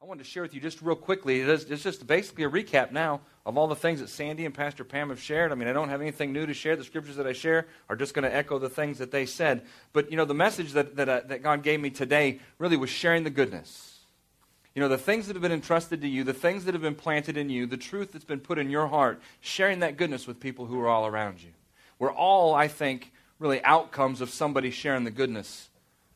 I wanted to share with you just real quickly. It is, it's just basically a recap now of all the things that Sandy and Pastor Pam have shared. I mean, I don't have anything new to share. The scriptures that I share are just going to echo the things that they said. But, you know, the message that, that, uh, that God gave me today really was sharing the goodness. You know, the things that have been entrusted to you, the things that have been planted in you, the truth that's been put in your heart, sharing that goodness with people who are all around you. We're all, I think, really outcomes of somebody sharing the goodness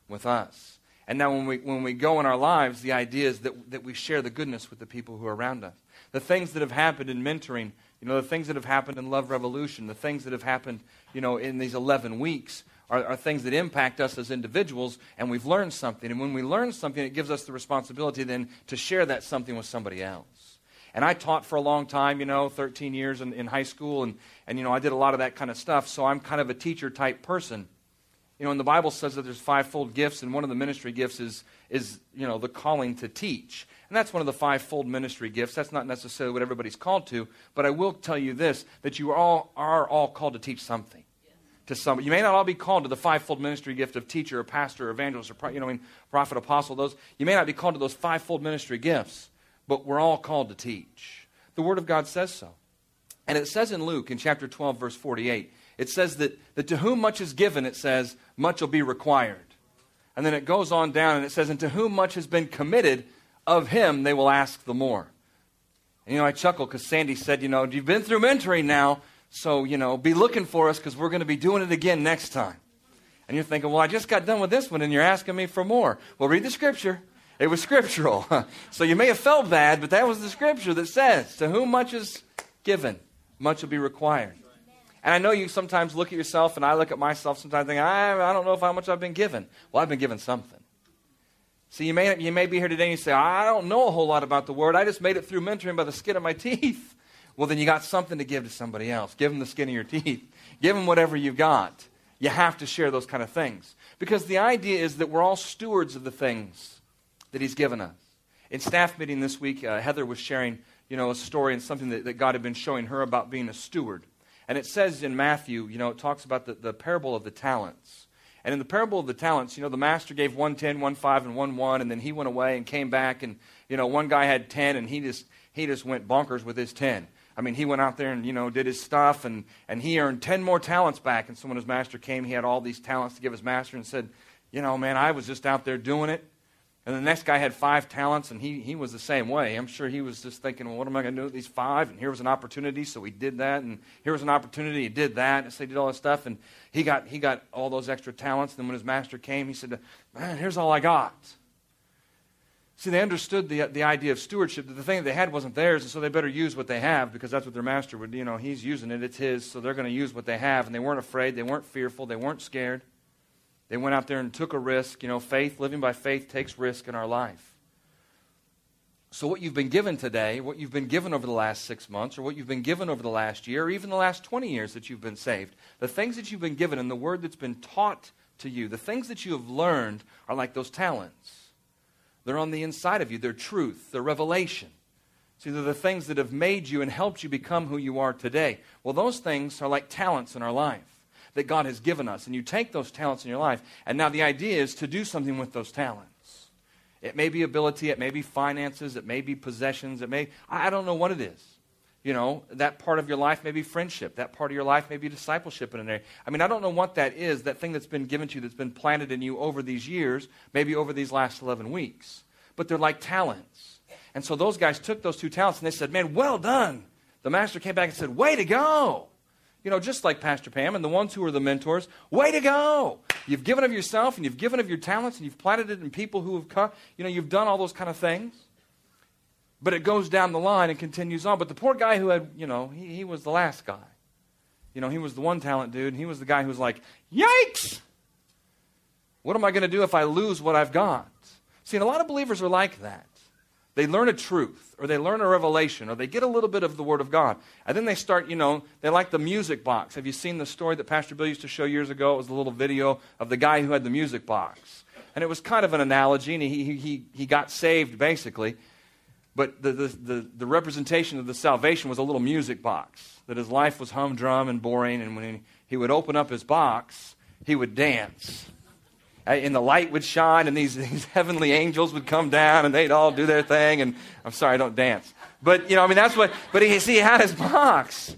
with us. And now, when we, when we go in our lives, the idea is that, that we share the goodness with the people who are around us. The things that have happened in mentoring, you know, the things that have happened in Love Revolution, the things that have happened, you know, in these 11 weeks are, are things that impact us as individuals, and we've learned something. And when we learn something, it gives us the responsibility then to share that something with somebody else. And I taught for a long time, you know, 13 years in, in high school, and, and, you know, I did a lot of that kind of stuff, so I'm kind of a teacher type person. You know, and the Bible says that there's fivefold gifts, and one of the ministry gifts is, is, you know, the calling to teach. And that's one of the fivefold ministry gifts. That's not necessarily what everybody's called to, but I will tell you this, that you are all, are all called to teach something. To somebody. You may not all be called to the fivefold ministry gift of teacher or pastor or evangelist or, you know, I mean, prophet, apostle, those. You may not be called to those fivefold ministry gifts, but we're all called to teach. The Word of God says so. And it says in Luke, in chapter 12, verse 48, it says that, that to whom much is given, it says, much will be required. And then it goes on down and it says, and to whom much has been committed, of him they will ask the more. And, you know, I chuckle because Sandy said, you know, you've been through mentoring now, so, you know, be looking for us because we're going to be doing it again next time. And you're thinking, well, I just got done with this one and you're asking me for more. Well, read the scripture. It was scriptural. so you may have felt bad, but that was the scripture that says, to whom much is given, much will be required. And I know you sometimes look at yourself, and I look at myself sometimes thinking, I, I don't know if how much I've been given. Well, I've been given something. See, you may, you may be here today and you say, I don't know a whole lot about the Word. I just made it through mentoring by the skin of my teeth. Well, then you got something to give to somebody else. Give them the skin of your teeth. Give them whatever you've got. You have to share those kind of things. Because the idea is that we're all stewards of the things that He's given us. In staff meeting this week, uh, Heather was sharing you know, a story and something that, that God had been showing her about being a steward. And it says in Matthew, you know, it talks about the, the parable of the talents. And in the parable of the talents, you know, the master gave one ten, one five, and one one, and then he went away and came back, and you know, one guy had ten, and he just he just went bonkers with his ten. I mean, he went out there and you know did his stuff, and and he earned ten more talents back. And so when his master came, he had all these talents to give his master, and said, you know, man, I was just out there doing it, and the next guy had five talents, and he, he was the same way. I'm sure he was just thinking, well, what am I going to do with these five? And here was an opportunity, so he did that. And here was an opportunity, he did that. And so he did all this stuff, and he got, he got all those extra talents. And then when his master came, he said, man, here's all I got. See, they understood the, the idea of stewardship, that the thing that they had wasn't theirs, and so they better use what they have because that's what their master would, you know, he's using it, it's his, so they're going to use what they have. And they weren't afraid, they weren't fearful, they weren't scared. They went out there and took a risk. You know, faith, living by faith, takes risk in our life. So, what you've been given today, what you've been given over the last six months, or what you've been given over the last year, or even the last 20 years that you've been saved, the things that you've been given and the word that's been taught to you, the things that you have learned are like those talents. They're on the inside of you, they're truth, they're revelation. See, they're the things that have made you and helped you become who you are today. Well, those things are like talents in our life that God has given us. And you take those talents in your life, and now the idea is to do something with those talents. It may be ability, it may be finances, it may be possessions, it may, I don't know what it is. You know, that part of your life may be friendship. That part of your life may be discipleship in an area. I mean, I don't know what that is, that thing that's been given to you, that's been planted in you over these years, maybe over these last 11 weeks. But they're like talents. And so those guys took those two talents and they said, Man, well done. The master came back and said, Way to go you know, just like Pastor Pam and the ones who are the mentors, way to go. You've given of yourself and you've given of your talents and you've planted it in people who have come, you know, you've done all those kind of things. But it goes down the line and continues on. But the poor guy who had, you know, he, he was the last guy. You know, he was the one talent dude, and he was the guy who was like, yikes! What am I going to do if I lose what I've got? See, and a lot of believers are like that. They learn a truth, or they learn a revelation, or they get a little bit of the Word of God. And then they start, you know, they like the music box. Have you seen the story that Pastor Bill used to show years ago? It was a little video of the guy who had the music box. And it was kind of an analogy, and he, he, he got saved, basically. But the, the, the, the representation of the salvation was a little music box, that his life was humdrum and boring, and when he, he would open up his box, he would dance. And the light would shine, and these, these heavenly angels would come down, and they'd all do their thing. And I'm sorry, I don't dance. But, you know, I mean, that's what, but he, see, he had his box.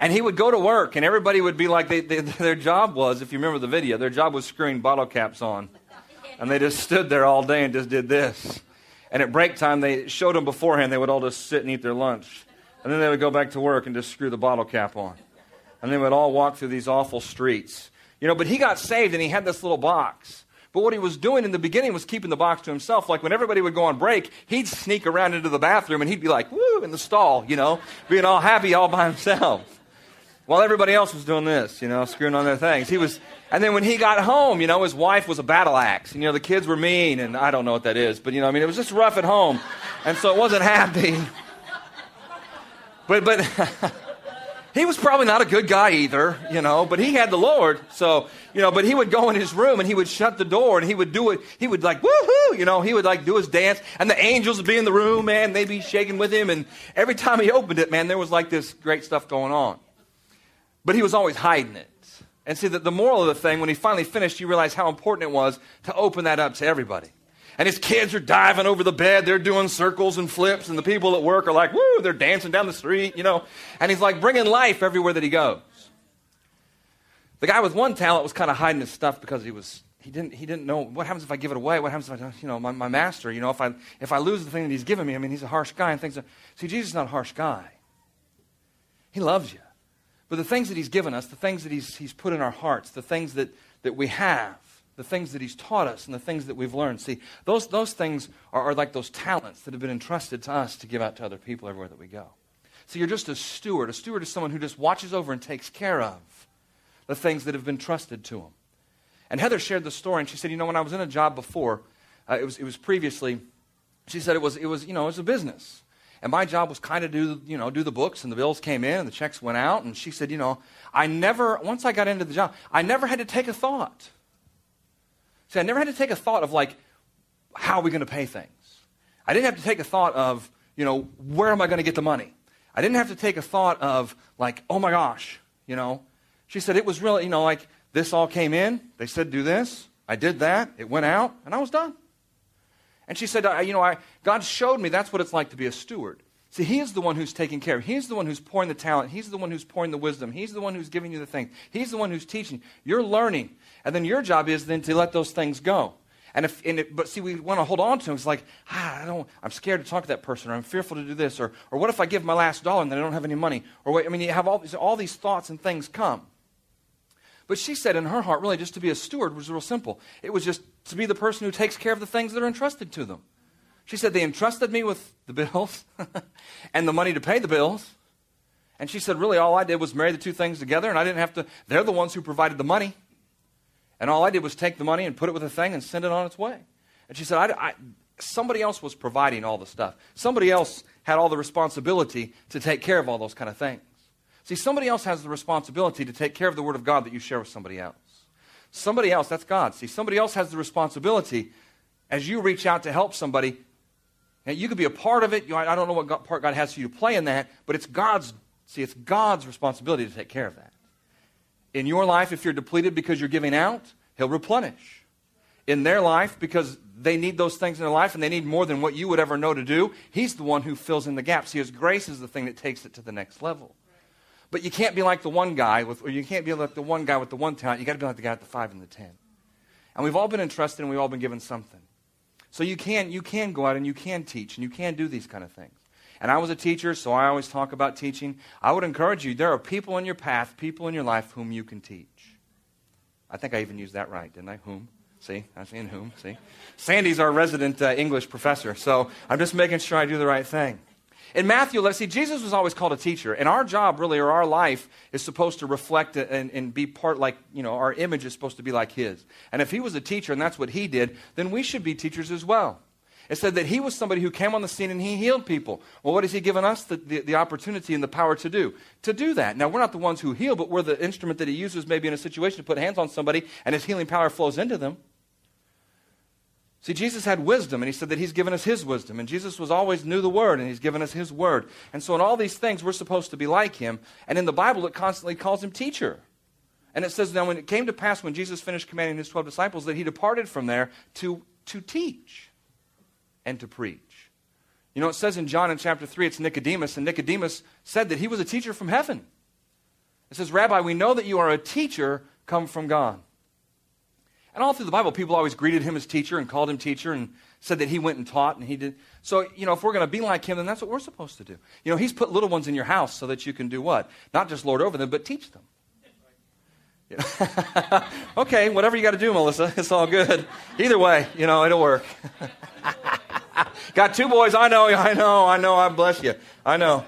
And he would go to work, and everybody would be like, they, they, their job was, if you remember the video, their job was screwing bottle caps on. And they just stood there all day and just did this. And at break time, they showed them beforehand, they would all just sit and eat their lunch. And then they would go back to work and just screw the bottle cap on. And they would all walk through these awful streets. You know, but he got saved and he had this little box. But what he was doing in the beginning was keeping the box to himself. Like when everybody would go on break, he'd sneak around into the bathroom and he'd be like, woo, in the stall, you know, being all happy all by himself. While everybody else was doing this, you know, screwing on their things. He was, and then when he got home, you know, his wife was a battle axe. And, you know, the kids were mean, and I don't know what that is, but, you know, I mean, it was just rough at home. And so it wasn't happy. But, but, he was probably not a good guy either, you know, but he had the Lord. So, you know, but he would go in his room and he would shut the door and he would do it. He would like, woohoo, you know, he would like do his dance and the angels would be in the room, man. They'd be shaking with him. And every time he opened it, man, there was like this great stuff going on. But he was always hiding it. And see, that the moral of the thing, when he finally finished, you realize how important it was to open that up to everybody. And his kids are diving over the bed. They're doing circles and flips. And the people at work are like, woo, they're dancing down the street, you know. And he's like bringing life everywhere that he goes. The guy with one talent was kind of hiding his stuff because he was he didn't he didn't know what happens if I give it away. What happens if I you know my, my master you know if I if I lose the thing that he's given me. I mean he's a harsh guy and things. Are, see Jesus is not a harsh guy. He loves you, but the things that he's given us, the things that he's he's put in our hearts, the things that that we have, the things that he's taught us and the things that we've learned. See, those, those things are, are like those talents that have been entrusted to us to give out to other people everywhere that we go. So you're just a steward. A steward is someone who just watches over and takes care of the things that have been trusted to him. And Heather shared the story, and she said, you know, when I was in a job before, uh, it, was, it was previously, she said it was, it was, you know, it was a business. And my job was kind of do, you know, do the books, and the bills came in, and the checks went out. And she said, you know, I never, once I got into the job, I never had to take a thought See, I never had to take a thought of like, how are we going to pay things? I didn't have to take a thought of, you know, where am I going to get the money? I didn't have to take a thought of like, oh my gosh, you know. She said it was really, you know, like this all came in. They said do this. I did that. It went out, and I was done. And she said, you know, I, God showed me that's what it's like to be a steward. See, He is the one who's taking care. He's the one who's pouring the talent. He's the one who's pouring the wisdom. He's the one who's giving you the thing. He's the one who's teaching. You're learning. And then your job is then to let those things go. And if, and it, but see, we want to hold on to them. It's like, ah, I don't, I'm scared to talk to that person, or I'm fearful to do this, or, or what if I give my last dollar and then I don't have any money? Or what, I mean, you have all these, all these thoughts and things come. But she said in her heart, really, just to be a steward was real simple. It was just to be the person who takes care of the things that are entrusted to them. She said, they entrusted me with the bills and the money to pay the bills. And she said, really, all I did was marry the two things together, and I didn't have to, they're the ones who provided the money. And all I did was take the money and put it with a thing and send it on its way. And she said, I, I, somebody else was providing all the stuff. Somebody else had all the responsibility to take care of all those kind of things. See, somebody else has the responsibility to take care of the Word of God that you share with somebody else. Somebody else, that's God. See, somebody else has the responsibility as you reach out to help somebody. And you could be a part of it. You know, I don't know what God, part God has for you to play in that, but it's God's, see, it's God's responsibility to take care of that. In your life, if you're depleted because you're giving out, He'll replenish. In their life, because they need those things in their life and they need more than what you would ever know to do, He's the one who fills in the gaps. See, His grace is the thing that takes it to the next level. But you can't be like the one guy with, or you can't be like the one guy with the one talent. You got to be like the guy with the five and the ten. And we've all been entrusted and we've all been given something. So you can, you can go out and you can teach and you can do these kind of things. And I was a teacher, so I always talk about teaching. I would encourage you, there are people in your path, people in your life whom you can teach. I think I even used that right, didn't I? Whom? See, I'm saying whom. See? Sandy's our resident uh, English professor, so I'm just making sure I do the right thing. In Matthew, let's see, Jesus was always called a teacher, and our job, really, or our life, is supposed to reflect and, and, be part like, you know, our image is supposed to be like his. And if he was a teacher and that's what he did, then we should be teachers as well. It said that he was somebody who came on the scene and he healed people. Well, what has he given us the, the, the, opportunity and the power to do? To do that. Now, we're not the ones who heal, but we're the instrument that he uses maybe in a situation to put hands on somebody and his healing power flows into them. See, Jesus had wisdom, and he said that he's given us his wisdom. And Jesus was always knew the word, and he's given us his word. And so, in all these things, we're supposed to be like him. And in the Bible, it constantly calls him teacher. And it says, Now, when it came to pass when Jesus finished commanding his 12 disciples, that he departed from there to, to teach and to preach. You know, it says in John in chapter 3, it's Nicodemus, and Nicodemus said that he was a teacher from heaven. It says, Rabbi, we know that you are a teacher come from God. And all through the Bible, people always greeted him as teacher and called him teacher and said that he went and taught and he did. So, you know, if we're going to be like him, then that's what we're supposed to do. You know, he's put little ones in your house so that you can do what? Not just lord over them, but teach them. okay, whatever you got to do, Melissa, it's all good. Either way, you know, it'll work. got two boys. I know, I know, I know. I bless you. I know.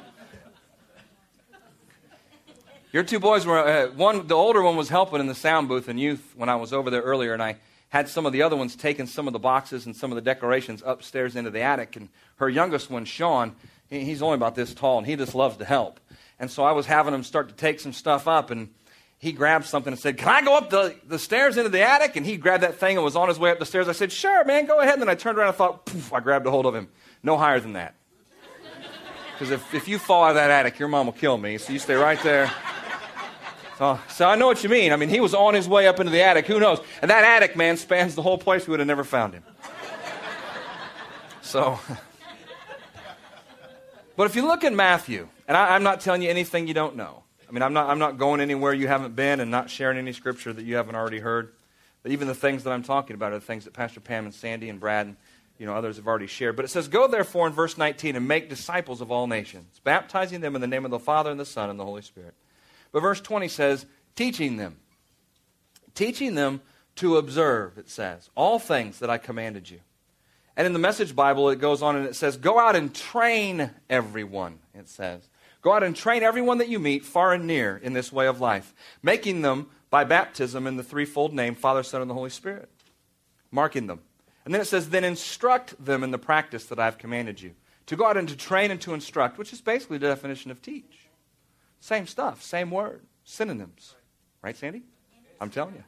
Your two boys were uh, one. The older one was helping in the sound booth in youth when I was over there earlier, and I had some of the other ones taking some of the boxes and some of the decorations upstairs into the attic. And her youngest one, Sean, he's only about this tall, and he just loves to help. And so I was having him start to take some stuff up, and he grabbed something and said, Can I go up the, the stairs into the attic? And he grabbed that thing and was on his way up the stairs. I said, Sure, man, go ahead. And then I turned around and thought, Poof, I grabbed a hold of him. No higher than that. Because if, if you fall out of that attic, your mom will kill me. So you stay right there. So, so I know what you mean. I mean, he was on his way up into the attic. Who knows? And that attic, man, spans the whole place. We would have never found him. So, but if you look at Matthew, and I, I'm not telling you anything you don't know. I mean, I'm not, I'm not going anywhere you haven't been and not sharing any scripture that you haven't already heard. But even the things that I'm talking about are the things that Pastor Pam and Sandy and Brad and you know, others have already shared. But it says, Go therefore in verse 19 and make disciples of all nations, baptizing them in the name of the Father and the Son and the Holy Spirit but verse 20 says, teaching them. Teaching them to observe, it says, all things that I commanded you. And in the Message Bible, it goes on and it says, Go out and train everyone, it says. Go out and train everyone that you meet, far and near, in this way of life, making them by baptism in the threefold name Father, Son, and the Holy Spirit. Marking them. And then it says, Then instruct them in the practice that I have commanded you. To go out and to train and to instruct, which is basically the definition of teach. Same stuff, same word, synonyms. Right, Sandy? I'm telling you.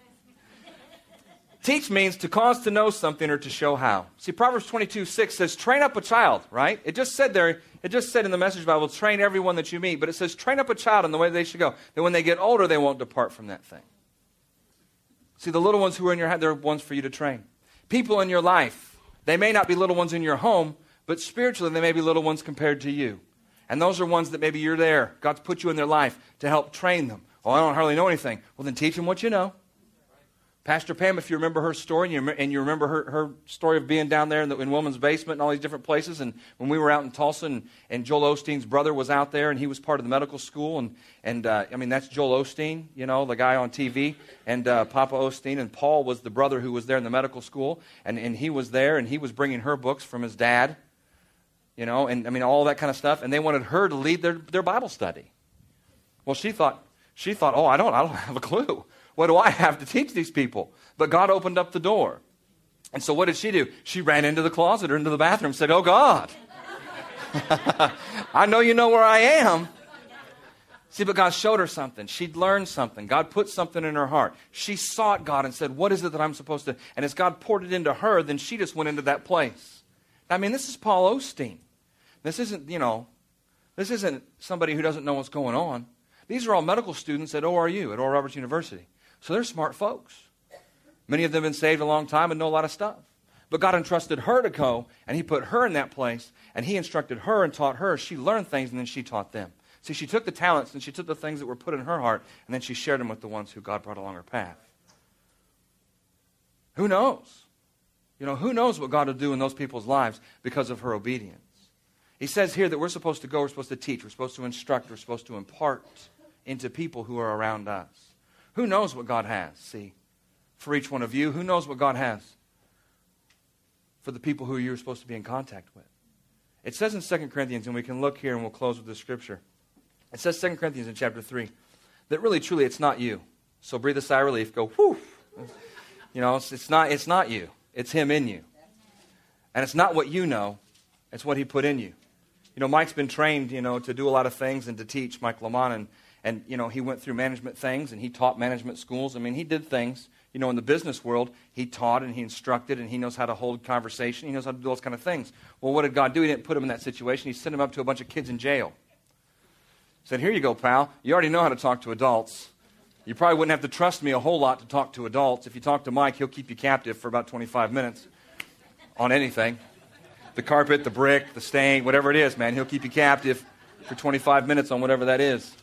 Teach means to cause to know something or to show how. See, Proverbs 22, 6 says, train up a child, right? It just said there, it just said in the message Bible, train everyone that you meet, but it says, train up a child in the way they should go. That when they get older, they won't depart from that thing. See, the little ones who are in your head, they're ones for you to train. People in your life, they may not be little ones in your home, but spiritually, they may be little ones compared to you. And those are ones that maybe you're there. God's put you in their life to help train them. Oh, I don't hardly know anything. Well, then teach them what you know. Pastor Pam, if you remember her story and you, and you remember her, her story of being down there in the in woman's basement and all these different places, and when we were out in Tulsa, and, and Joel Osteen's brother was out there, and he was part of the medical school, and, and uh, I mean, that's Joel Osteen, you know, the guy on TV, and uh, Papa Osteen, and Paul was the brother who was there in the medical school, and, and he was there, and he was bringing her books from his dad, you know, and I mean, all that kind of stuff. And they wanted her to lead their, their Bible study. Well, she thought, she thought, oh, I don't, I don't have a clue. What do I have to teach these people? But God opened up the door. And so what did she do? She ran into the closet or into the bathroom and said, Oh, God, I know you know where I am. See, but God showed her something. She'd learned something. God put something in her heart. She sought God and said, What is it that I'm supposed to? And as God poured it into her, then she just went into that place. I mean, this is Paul Osteen. This isn't, you know, this isn't somebody who doesn't know what's going on. These are all medical students at ORU, at Oral Roberts University. So they're smart folks. Many of them have been saved a long time and know a lot of stuff. But God entrusted her to go, and He put her in that place, and He instructed her and taught her. She learned things, and then she taught them. See, she took the talents and she took the things that were put in her heart, and then she shared them with the ones who God brought along her path. Who knows? You know, who knows what God will do in those people's lives because of her obedience? He says here that we're supposed to go, we're supposed to teach, we're supposed to instruct, we're supposed to impart into people who are around us. Who knows what God has, see, for each one of you? Who knows what God has for the people who you're supposed to be in contact with? It says in 2 Corinthians, and we can look here and we'll close with this scripture. It says 2 Corinthians in chapter 3 that really, truly, it's not you. So breathe a sigh of relief, go, whew. You know, it's, it's, not, it's not you, it's Him in you. And it's not what you know, it's what He put in you you know, Mike's been trained, you know, to do a lot of things and to teach, Mike Lamont, and, and, you know, he went through management things and he taught management schools. I mean, he did things, you know, in the business world, he taught and he instructed and he knows how to hold conversation. He knows how to do those kind of things. Well, what did God do? He didn't put him in that situation. He sent him up to a bunch of kids in jail. He said, Here you go, pal. You already know how to talk to adults. You probably wouldn't have to trust me a whole lot to talk to adults. If you talk to Mike, he'll keep you captive for about 25 minutes on anything the carpet, the brick, the stain, whatever it is, man. He'll keep you captive for 25 minutes on whatever that is.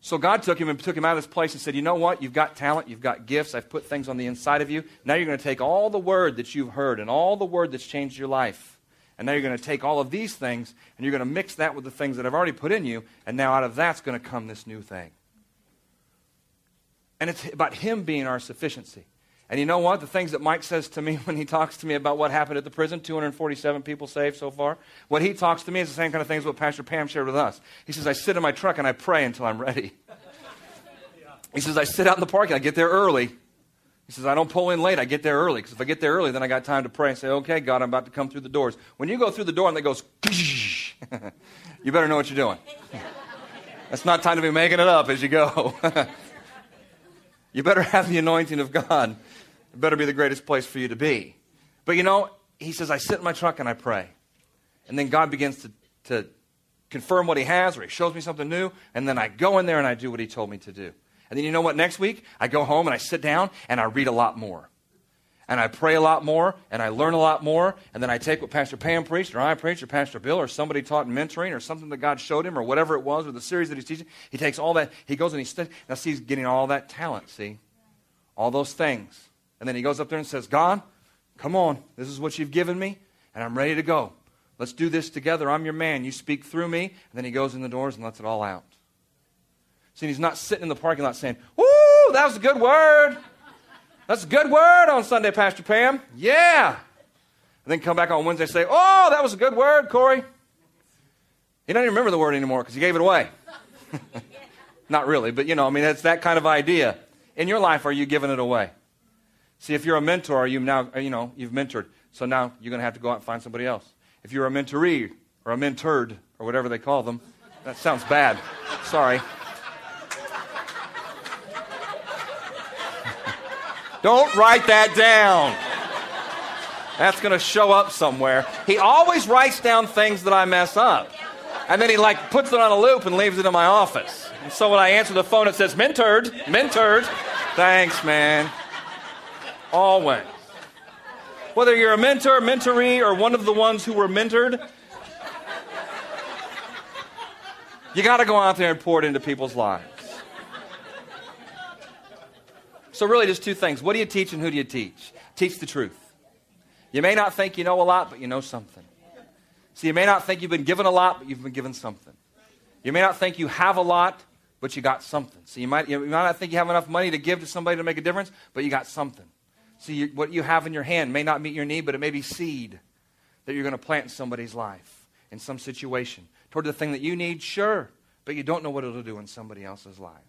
So God took him and took him out of this place and said, You know what? You've got talent, you've got gifts, I've put things on the inside of you. Now you're going to take all the word that you've heard and all the word that's changed your life. And now you're going to take all of these things and you're going to mix that with the things that I've already put in you. And now out of that's going to come this new thing. And it's about Him being our sufficiency. And you know what? The things that Mike says to me when he talks to me about what happened at the prison 247 people saved so far. What he talks to me is the same kind of things what Pastor Pam shared with us. He says, I sit in my truck and I pray until I'm ready. He says, I sit out in the parking, I get there early. He says, I don't pull in late, I get there early. Because if I get there early, then I got time to pray and say, okay, God, I'm about to come through the doors. When you go through the door and it goes, you better know what you're doing. That's not time to be making it up as you go. you better have the anointing of God. It better be the greatest place for you to be. But you know, he says, I sit in my truck and I pray. And then God begins to, to confirm what he has, or he shows me something new, and then I go in there and I do what he told me to do. And then you know what? Next week, I go home and I sit down and I read a lot more. And I pray a lot more and I learn a lot more. And then I take what Pastor Pam preached, or I preached, or Pastor Bill, or somebody taught in mentoring, or something that God showed him, or whatever it was, or the series that he's teaching. He takes all that, he goes and he studies. Now, see, he's getting all that talent, see? All those things. And then he goes up there and says, God, come on. This is what you've given me, and I'm ready to go. Let's do this together. I'm your man. You speak through me. And then he goes in the doors and lets it all out. See, he's not sitting in the parking lot saying, Woo, that was a good word. That's a good word on Sunday, Pastor Pam. Yeah. And then come back on Wednesday and say, Oh, that was a good word, Corey. He doesn't even remember the word anymore because he gave it away. not really, but you know, I mean, that's that kind of idea. In your life, are you giving it away? See, if you're a mentor, you now, uh, you know, you've mentored. So now you're going to have to go out and find somebody else. If you're a mentoree or a mentored or whatever they call them, that sounds bad. Sorry. Don't write that down. That's going to show up somewhere. He always writes down things that I mess up. And then he like puts it on a loop and leaves it in my office. And so when I answer the phone, it says, mentored, mentored. Thanks, man. Always. Whether you're a mentor, mentoree, or one of the ones who were mentored, you got to go out there and pour it into people's lives. So, really, just two things. What do you teach and who do you teach? Teach the truth. You may not think you know a lot, but you know something. So, you may not think you've been given a lot, but you've been given something. You may not think you have a lot, but you got something. So, you might, you might not think you have enough money to give to somebody to make a difference, but you got something. So, you, what you have in your hand may not meet your need, but it may be seed that you're going to plant in somebody's life, in some situation. Toward the thing that you need, sure, but you don't know what it'll do in somebody else's life.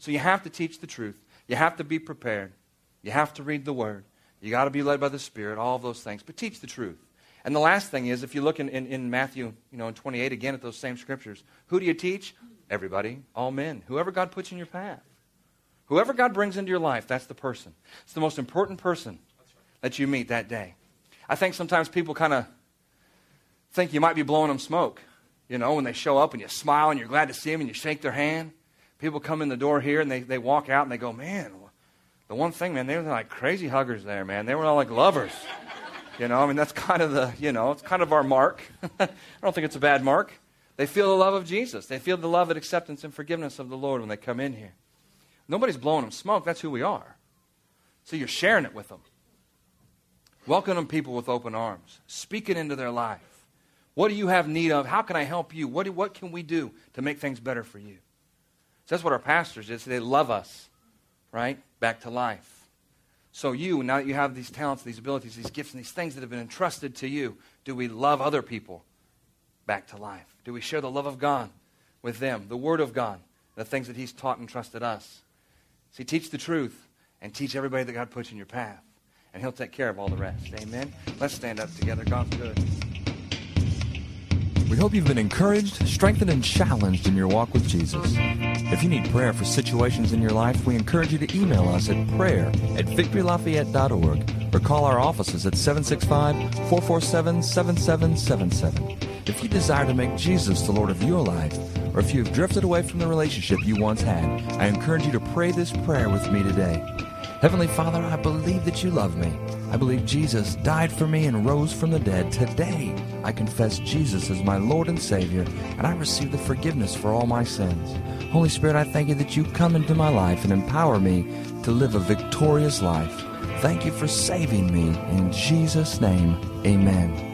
So, you have to teach the truth. You have to be prepared. You have to read the Word. You got to be led by the Spirit, all of those things. But teach the truth. And the last thing is, if you look in, in, in, Matthew, you know, in 28 again at those same scriptures, who do you teach? Everybody, all men, whoever God puts in your path. Whoever God brings into your life, that's the person. It's the most important person that you meet that day. I think sometimes people kind of think you might be blowing them smoke. You know, when they show up and you smile and you're glad to see them and you shake their hand. People come in the door here and they, they walk out and they go, man, the one thing, man, they were like crazy huggers there, man. They were all like lovers. You know, I mean, that's kind of the, you know, it's kind of our mark. I don't think it's a bad mark. They feel the love of Jesus. They feel the love and acceptance and forgiveness of the Lord when they come in here. Nobody's blowing them smoke. That's who we are. So you're sharing it with them. Welcoming people with open arms. Speaking into their life. What do you have need of? How can I help you? What, do, what can we do to make things better for you? So that's what our pastors do. They love us, right? Back to life. So you, now that you have these talents, these abilities, these gifts, and these things that have been entrusted to you, do we love other people back to life? Do we share the love of God with them, the Word of God, the things that He's taught and trusted us? See, teach the truth and teach everybody that God puts in your path, and He'll take care of all the rest. Amen? Let's stand up together. God's good. We hope you've been encouraged, strengthened, and challenged in your walk with Jesus. If you need prayer for situations in your life, we encourage you to email us at prayer at victorylafayette.org or call our offices at 765 447 7777. If you desire to make Jesus the Lord of your life, or if you have drifted away from the relationship you once had, I encourage you to pray this prayer with me today. Heavenly Father, I believe that you love me. I believe Jesus died for me and rose from the dead. Today, I confess Jesus as my Lord and Savior, and I receive the forgiveness for all my sins. Holy Spirit, I thank you that you come into my life and empower me to live a victorious life. Thank you for saving me. In Jesus' name, amen.